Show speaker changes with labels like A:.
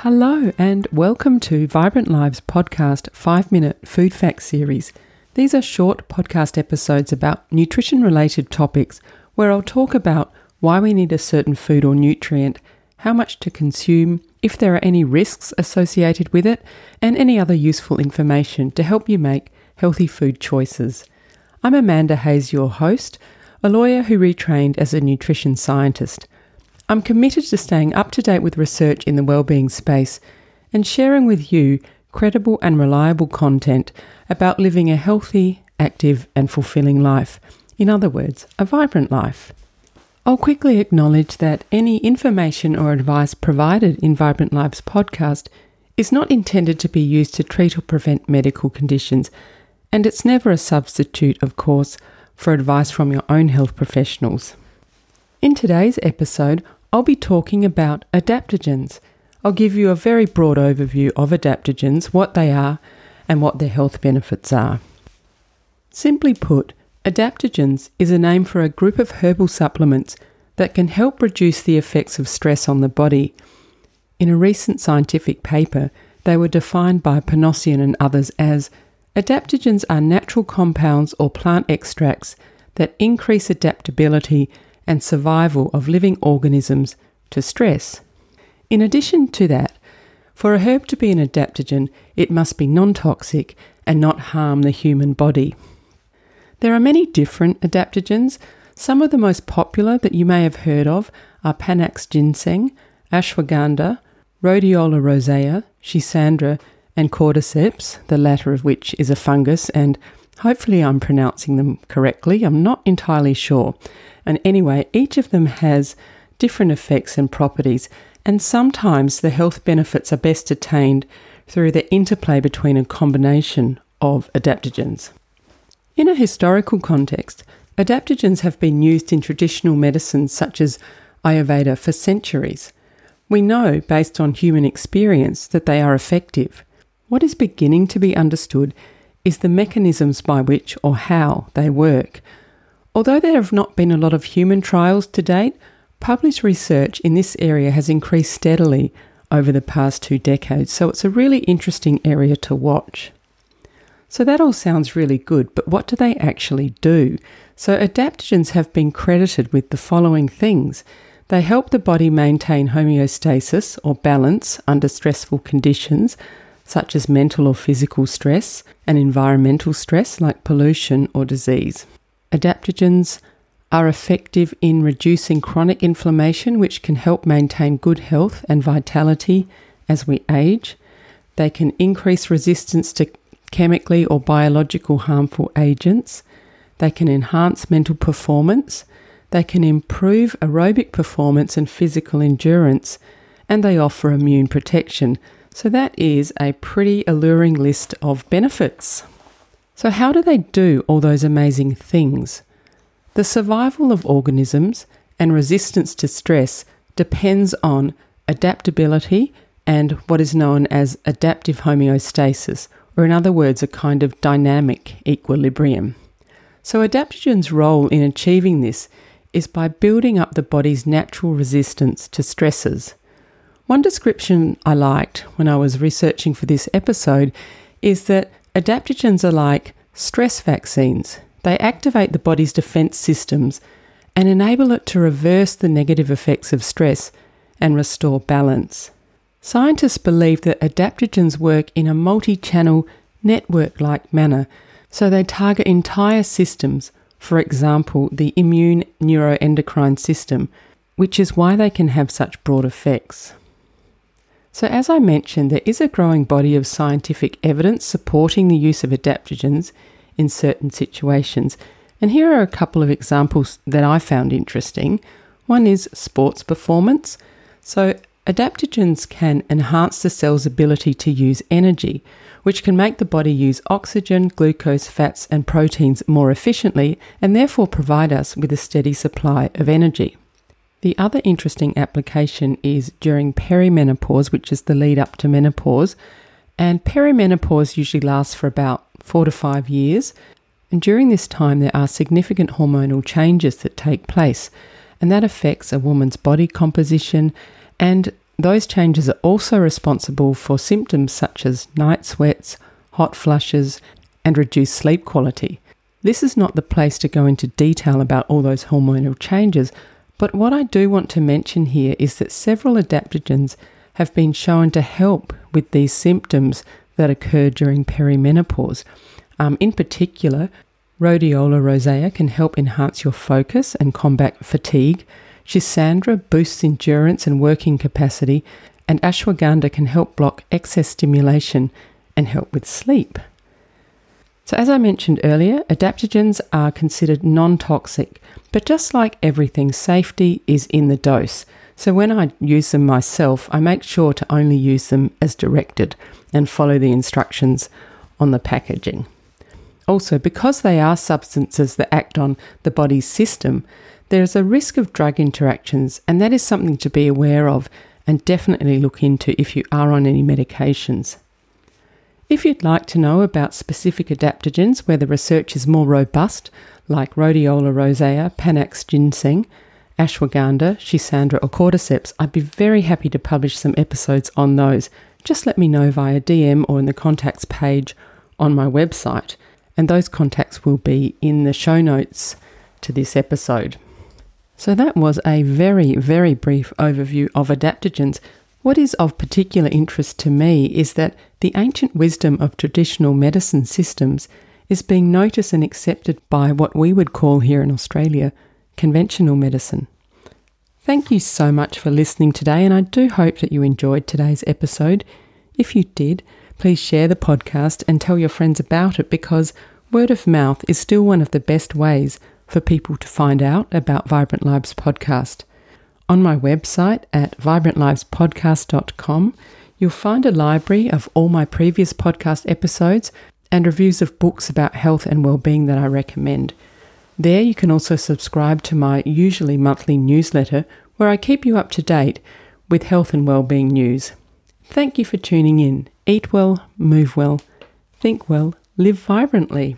A: Hello, and welcome to Vibrant Lives podcast 5 minute food facts series. These are short podcast episodes about nutrition related topics where I'll talk about why we need a certain food or nutrient, how much to consume, if there are any risks associated with it, and any other useful information to help you make healthy food choices. I'm Amanda Hayes, your host, a lawyer who retrained as a nutrition scientist. I'm committed to staying up to date with research in the wellbeing space and sharing with you credible and reliable content about living a healthy, active, and fulfilling life. In other words, a vibrant life. I'll quickly acknowledge that any information or advice provided in Vibrant Lives podcast is not intended to be used to treat or prevent medical conditions, and it's never a substitute, of course, for advice from your own health professionals. In today's episode, I'll be talking about adaptogens. I'll give you a very broad overview of adaptogens, what they are, and what their health benefits are. Simply put, adaptogens is a name for a group of herbal supplements that can help reduce the effects of stress on the body. In a recent scientific paper, they were defined by Panossian and others as adaptogens are natural compounds or plant extracts that increase adaptability and survival of living organisms to stress. In addition to that, for a herb to be an adaptogen, it must be non toxic and not harm the human body. There are many different adaptogens. Some of the most popular that you may have heard of are Panax ginseng, ashwagandha, rhodiola rosea, schisandra, and cordyceps, the latter of which is a fungus, and hopefully I'm pronouncing them correctly. I'm not entirely sure. And anyway, each of them has different effects and properties, and sometimes the health benefits are best attained through the interplay between a combination of adaptogens. In a historical context, adaptogens have been used in traditional medicines such as Ayurveda for centuries. We know, based on human experience, that they are effective. What is beginning to be understood is the mechanisms by which or how they work. Although there have not been a lot of human trials to date, published research in this area has increased steadily over the past two decades, so it's a really interesting area to watch. So that all sounds really good, but what do they actually do? So adaptogens have been credited with the following things. They help the body maintain homeostasis or balance under stressful conditions, such as mental or physical stress and environmental stress like pollution or disease. Adaptogens are effective in reducing chronic inflammation, which can help maintain good health and vitality as we age. They can increase resistance to chemically or biological harmful agents. They can enhance mental performance. They can improve aerobic performance and physical endurance. And they offer immune protection. So, that is a pretty alluring list of benefits. So, how do they do all those amazing things? The survival of organisms and resistance to stress depends on adaptability and what is known as adaptive homeostasis, or in other words, a kind of dynamic equilibrium. So, adaptogens' role in achieving this is by building up the body's natural resistance to stresses. One description I liked when I was researching for this episode is that Adaptogens are like stress vaccines. They activate the body's defense systems and enable it to reverse the negative effects of stress and restore balance. Scientists believe that adaptogens work in a multi channel, network like manner, so they target entire systems, for example, the immune neuroendocrine system, which is why they can have such broad effects. So, as I mentioned, there is a growing body of scientific evidence supporting the use of adaptogens in certain situations. And here are a couple of examples that I found interesting. One is sports performance. So, adaptogens can enhance the cell's ability to use energy, which can make the body use oxygen, glucose, fats, and proteins more efficiently and therefore provide us with a steady supply of energy. The other interesting application is during perimenopause, which is the lead up to menopause. And perimenopause usually lasts for about four to five years. And during this time, there are significant hormonal changes that take place, and that affects a woman's body composition and those changes are also responsible for symptoms such as night sweats, hot flushes, and reduced sleep quality. This is not the place to go into detail about all those hormonal changes, but what I do want to mention here is that several adaptogens have been shown to help with these symptoms that occur during perimenopause. Um, in particular, rhodiola rosea can help enhance your focus and combat fatigue. Schisandra boosts endurance and working capacity, and ashwagandha can help block excess stimulation and help with sleep. So, as I mentioned earlier, adaptogens are considered non toxic, but just like everything, safety is in the dose. So, when I use them myself, I make sure to only use them as directed and follow the instructions on the packaging. Also, because they are substances that act on the body's system, there is a risk of drug interactions, and that is something to be aware of and definitely look into if you are on any medications. If you'd like to know about specific adaptogens where the research is more robust, like rhodiola rosea, panax ginseng, ashwagandha, schisandra, or cordyceps, I'd be very happy to publish some episodes on those. Just let me know via DM or in the contacts page on my website, and those contacts will be in the show notes to this episode. So, that was a very, very brief overview of adaptogens. What is of particular interest to me is that the ancient wisdom of traditional medicine systems is being noticed and accepted by what we would call here in Australia conventional medicine. Thank you so much for listening today, and I do hope that you enjoyed today's episode. If you did, please share the podcast and tell your friends about it because word of mouth is still one of the best ways for people to find out about Vibrant Lives podcast. On my website at vibrantlivespodcast.com, you'll find a library of all my previous podcast episodes and reviews of books about health and well-being that I recommend. There you can also subscribe to my usually monthly newsletter where I keep you up to date with health and well-being news. Thank you for tuning in. Eat well, move well, think well, live vibrantly.